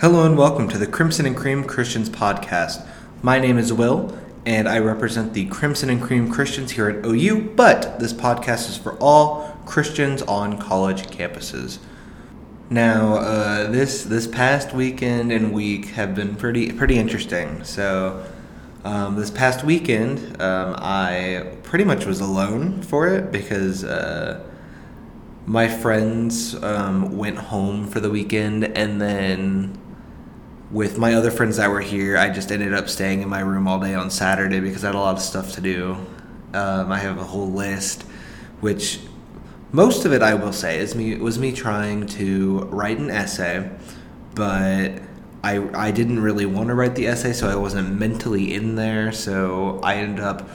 Hello and welcome to the Crimson and Cream Christians podcast. My name is Will, and I represent the Crimson and Cream Christians here at OU, but this podcast is for all Christians on college campuses. Now, uh, this this past weekend and week have been pretty pretty interesting. So, um, this past weekend, um, I pretty much was alone for it because uh, my friends um, went home for the weekend, and then with my other friends that were here, I just ended up staying in my room all day on Saturday because I had a lot of stuff to do. Um, I have a whole list, which most of it I will say is me was me trying to write an essay, but I I didn't really want to write the essay, so I wasn't mentally in there. So I ended up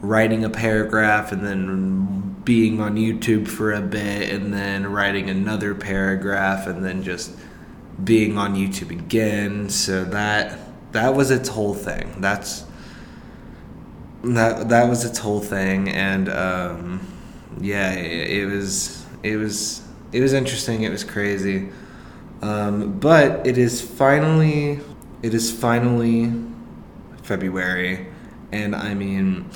writing a paragraph and then being on YouTube for a bit, and then writing another paragraph, and then just being on YouTube again. So that that was its whole thing. That's that that was its whole thing, and um, yeah, it, it, was it was it was interesting. It was crazy, um, but it is finally it is finally February, and I mean.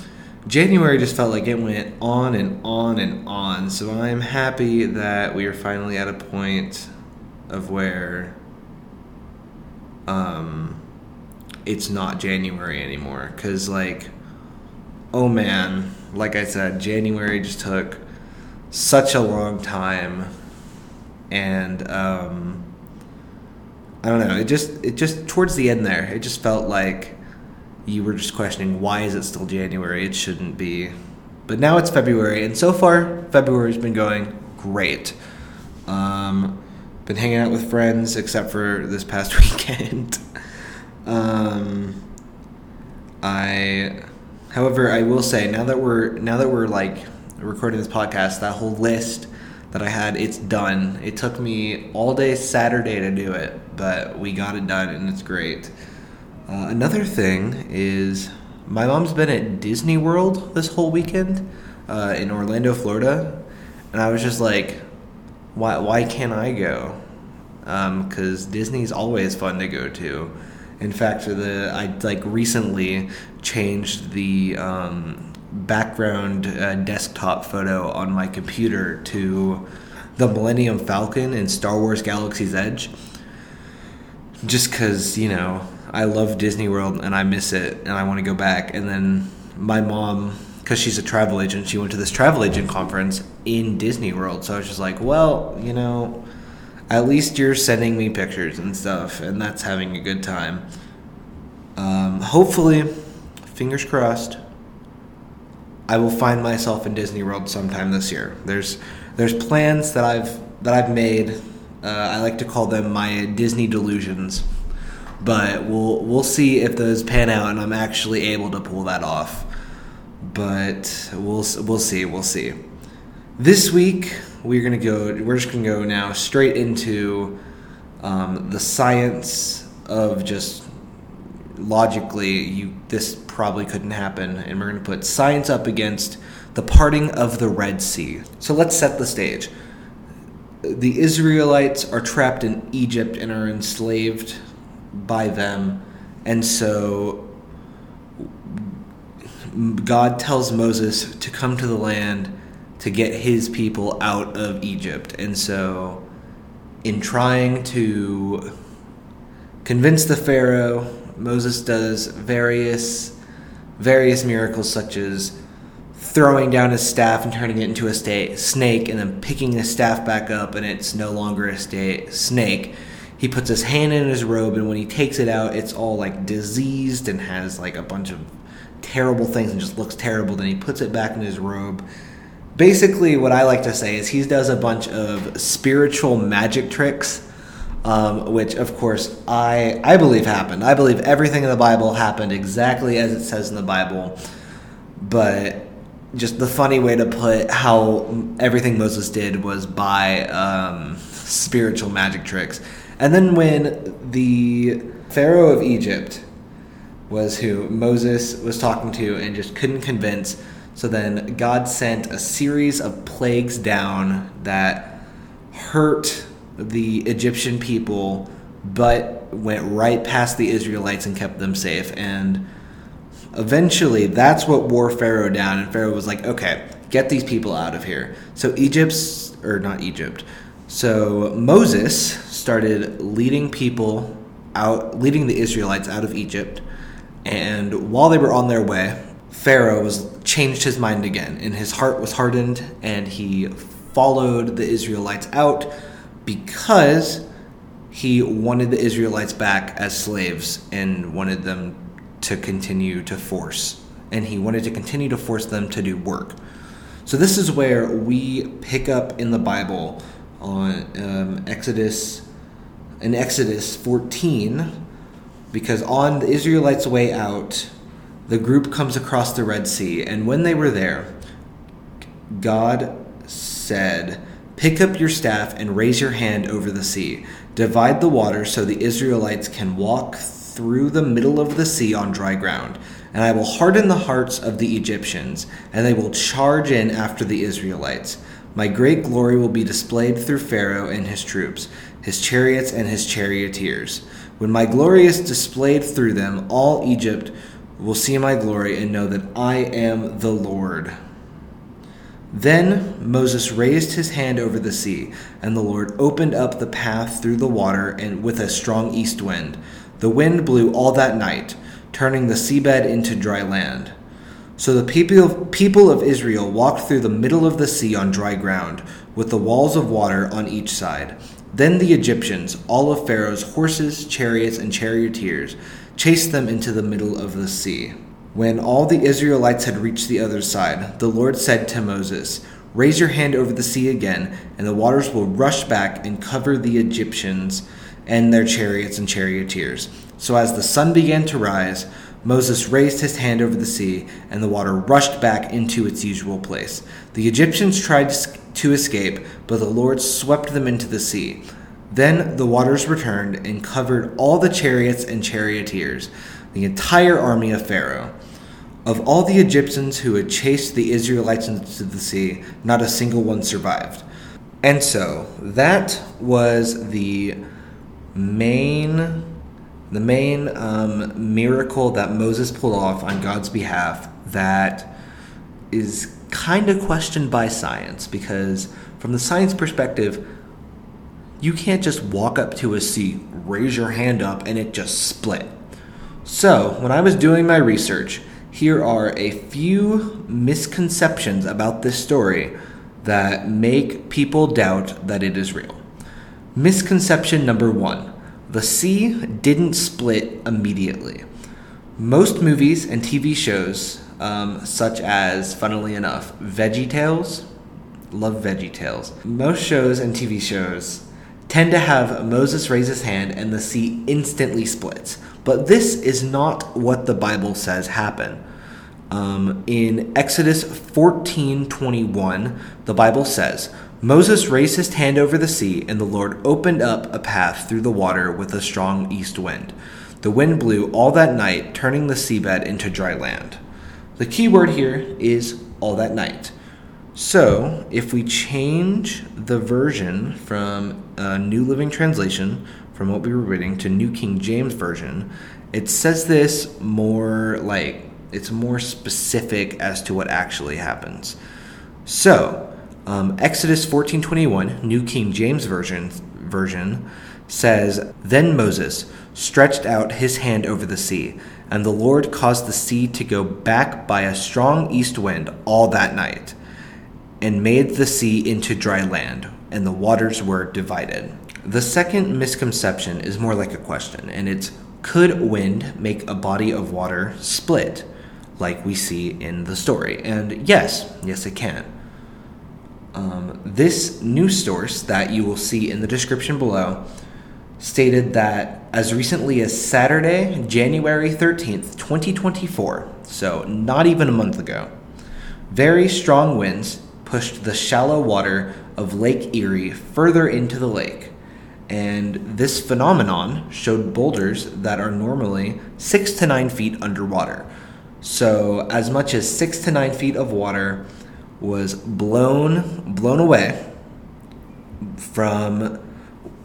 January just felt like it went on and on and on. So I'm happy that we are finally at a point of where um, it's not January anymore. Because, like, oh man, like I said, January just took such a long time. And, um, I don't know. It just, it just, towards the end there, it just felt like you were just questioning why is it still January? It shouldn't be. But now it's February, and so far, February's been going great. Um, been hanging out with friends except for this past weekend. um, I, however, I will say now that we're now that we're like recording this podcast, that whole list that I had, it's done. It took me all day Saturday to do it, but we got it done and it's great. Uh, another thing is my mom's been at Disney World this whole weekend uh, in Orlando, Florida, and I was just like, why why can't I go? Because um, Disney's always fun to go to. In fact, the I like recently changed the um, background uh, desktop photo on my computer to the Millennium Falcon in Star Wars Galaxy's Edge. Just because you know I love Disney World and I miss it and I want to go back. And then my mom because she's a travel agent. She went to this travel agent conference in Disney World. So I was just like, well, you know, at least you're sending me pictures and stuff, and that's having a good time. Um, hopefully, fingers crossed, I will find myself in Disney World sometime this year. There's there's plans that I've that I've made. Uh, I like to call them my Disney delusions, but we'll we'll see if those pan out and I'm actually able to pull that off but we'll we'll see. We'll see. This week we're gonna go. We're just gonna go now straight into um, the science of just logically you this probably couldn't happen, and we're gonna put science up against the parting of the Red Sea. So let's set the stage. The Israelites are trapped in Egypt and are enslaved by them, and so God tells Moses to come to the land to get his people out of Egypt. And so, in trying to convince the Pharaoh, Moses does various various miracles such as throwing down his staff and turning it into a sta- snake and then picking the staff back up and it's no longer a sta- snake. He puts his hand in his robe and when he takes it out it's all like diseased and has like a bunch of terrible things and just looks terrible. Then he puts it back in his robe. Basically, what I like to say is he does a bunch of spiritual magic tricks, um, which of course I I believe happened. I believe everything in the Bible happened exactly as it says in the Bible, but just the funny way to put how everything Moses did was by um, spiritual magic tricks. And then when the Pharaoh of Egypt was who Moses was talking to and just couldn't convince. So then God sent a series of plagues down that hurt the Egyptian people but went right past the Israelites and kept them safe. And eventually, that's what wore Pharaoh down. And Pharaoh was like, okay, get these people out of here. So Egypt's, or not Egypt, so Moses started leading people out, leading the Israelites out of Egypt. And while they were on their way, Pharaoh was changed his mind again, and his heart was hardened, and he followed the Israelites out because he wanted the Israelites back as slaves and wanted them to continue to force. And he wanted to continue to force them to do work. So, this is where we pick up in the Bible on um, Exodus, in Exodus 14, because on the Israelites' way out, the group comes across the Red Sea. And when they were there, God said, Pick up your staff and raise your hand over the sea. Divide the water so the Israelites can walk through the middle of the sea on dry ground. And I will harden the hearts of the Egyptians, and they will charge in after the Israelites. My great glory will be displayed through Pharaoh and his troops, his chariots and his charioteers. When my glory is displayed through them, all Egypt will see my glory and know that I am the Lord. Then Moses raised his hand over the sea, and the Lord opened up the path through the water and with a strong east wind. The wind blew all that night, turning the seabed into dry land. So the people, people of Israel walked through the middle of the sea on dry ground, with the walls of water on each side. Then the Egyptians, all of Pharaoh's horses, chariots, and charioteers, chased them into the middle of the sea. When all the Israelites had reached the other side, the Lord said to Moses, Raise your hand over the sea again, and the waters will rush back and cover the Egyptians and their chariots and charioteers. So as the sun began to rise, Moses raised his hand over the sea, and the water rushed back into its usual place. The Egyptians tried to escape, but the Lord swept them into the sea. Then the waters returned and covered all the chariots and charioteers, the entire army of Pharaoh. Of all the Egyptians who had chased the Israelites into the sea, not a single one survived. And so that was the main the main um, miracle that Moses pulled off on God's behalf that is kind of questioned by science because, from the science perspective, you can't just walk up to a sea, raise your hand up, and it just split. So, when I was doing my research, here are a few misconceptions about this story that make people doubt that it is real. Misconception number one the sea didn't split immediately. Most movies and TV shows, um, such as, funnily enough, Veggie Tales, love Veggie Tales. Most shows and TV shows tend to have Moses raise his hand and the sea instantly splits. But this is not what the Bible says happened. Um, in Exodus 14:21, the Bible says, Moses raised his hand over the sea, and the Lord opened up a path through the water with a strong east wind. The wind blew all that night, turning the seabed into dry land. The key word here is all that night. So, if we change the version from a New Living Translation, from what we were reading, to New King James Version, it says this more like it's more specific as to what actually happens. So, um, Exodus 14:21, New King James Version version says, "Then Moses stretched out his hand over the sea, and the Lord caused the sea to go back by a strong east wind all that night, and made the sea into dry land, and the waters were divided." The second misconception is more like a question, and it's could wind make a body of water split, like we see in the story? And yes, yes, it can. Um, this new source that you will see in the description below stated that as recently as Saturday, January 13th, 2024, so not even a month ago, very strong winds pushed the shallow water of Lake Erie further into the lake. And this phenomenon showed boulders that are normally six to nine feet underwater. So, as much as six to nine feet of water was blown blown away from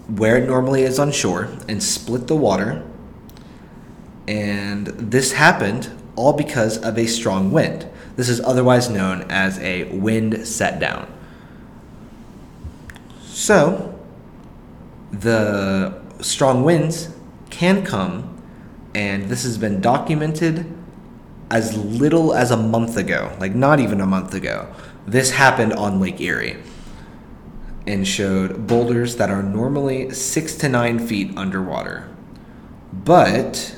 where it normally is on shore and split the water. And this happened all because of a strong wind. This is otherwise known as a wind set down. So, the strong winds can come, and this has been documented as little as a month ago, like not even a month ago. This happened on Lake Erie and showed boulders that are normally six to nine feet underwater. But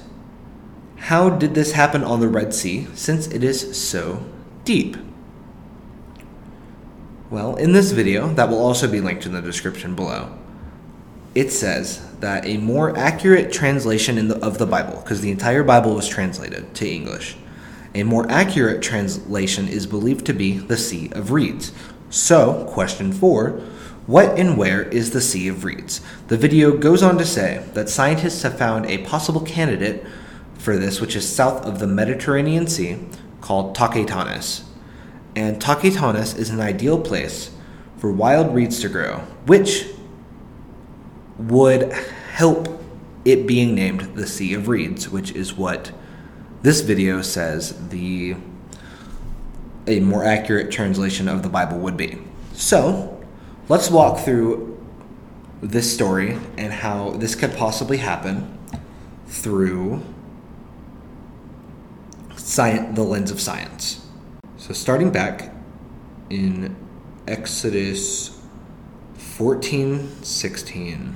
how did this happen on the Red Sea since it is so deep? Well, in this video, that will also be linked in the description below, it says that a more accurate translation the, of the Bible, because the entire Bible was translated to English, a more accurate translation is believed to be the Sea of Reeds. So, question four what and where is the Sea of Reeds? The video goes on to say that scientists have found a possible candidate for this, which is south of the Mediterranean Sea, called Lake Tanis. And Lake Tanis is an ideal place for wild reeds to grow, which would help it being named the Sea of Reeds, which is what this video says the a more accurate translation of the Bible would be. So, let's walk through this story and how this could possibly happen through science, the lens of science. So, starting back in Exodus 14 16.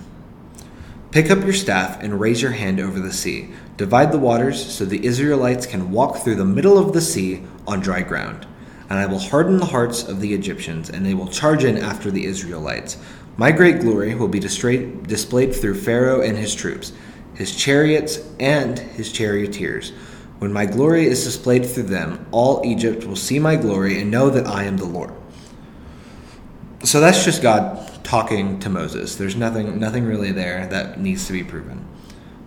Pick up your staff and raise your hand over the sea. Divide the waters so the Israelites can walk through the middle of the sea on dry ground. And I will harden the hearts of the Egyptians, and they will charge in after the Israelites. My great glory will be displayed through Pharaoh and his troops, his chariots and his charioteers. When my glory is displayed through them, all Egypt will see my glory and know that I am the Lord. So that's just God talking to Moses. There's nothing nothing really there that needs to be proven.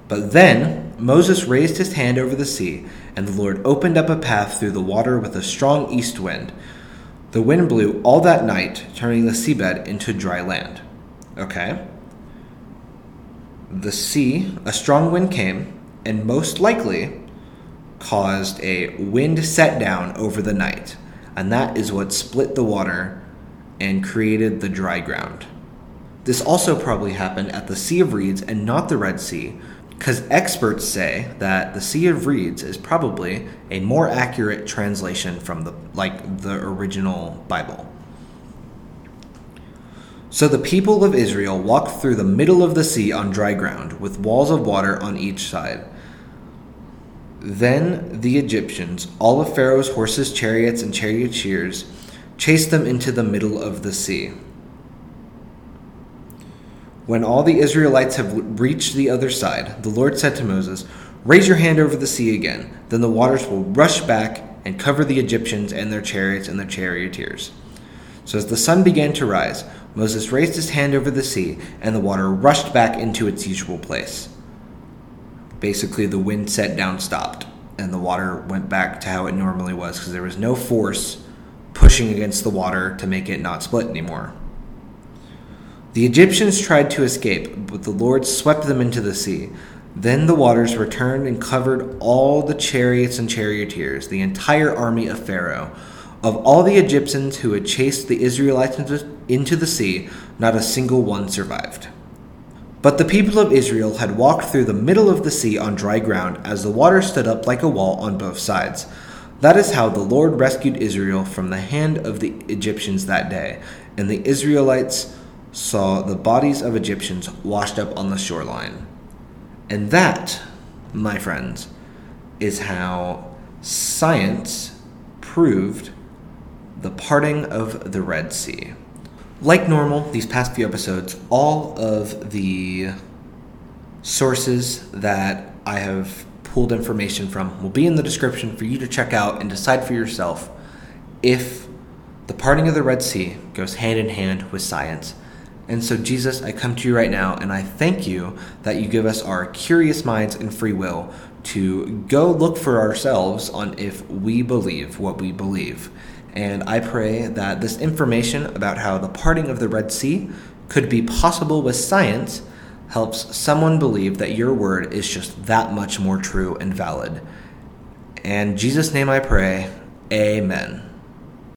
But then Moses raised his hand over the sea, and the Lord opened up a path through the water with a strong east wind. The wind blew all that night, turning the seabed into dry land. Okay? The sea, a strong wind came, and most likely caused a wind set down over the night. And that is what split the water and created the dry ground. This also probably happened at the Sea of Reeds and not the Red Sea, because experts say that the Sea of Reeds is probably a more accurate translation from the like the original Bible. So the people of Israel walked through the middle of the sea on dry ground, with walls of water on each side. Then the Egyptians, all of Pharaoh's horses, chariots, and charioteers, chased them into the middle of the sea. When all the Israelites have reached the other side, the Lord said to Moses, Raise your hand over the sea again, then the waters will rush back and cover the Egyptians and their chariots and their charioteers. So as the sun began to rise, Moses raised his hand over the sea, and the water rushed back into its usual place. Basically, the wind set down stopped, and the water went back to how it normally was because there was no force pushing against the water to make it not split anymore. The Egyptians tried to escape, but the Lord swept them into the sea. Then the waters returned and covered all the chariots and charioteers, the entire army of Pharaoh. Of all the Egyptians who had chased the Israelites into the sea, not a single one survived. But the people of Israel had walked through the middle of the sea on dry ground, as the water stood up like a wall on both sides. That is how the Lord rescued Israel from the hand of the Egyptians that day, and the Israelites saw the bodies of Egyptians washed up on the shoreline. And that, my friends, is how science proved the parting of the Red Sea. Like normal, these past few episodes, all of the sources that I have pulled information from will be in the description for you to check out and decide for yourself if the parting of the Red Sea goes hand in hand with science and so, Jesus, I come to you right now and I thank you that you give us our curious minds and free will to go look for ourselves on if we believe what we believe. And I pray that this information about how the parting of the Red Sea could be possible with science helps someone believe that your word is just that much more true and valid. And Jesus' name I pray, amen.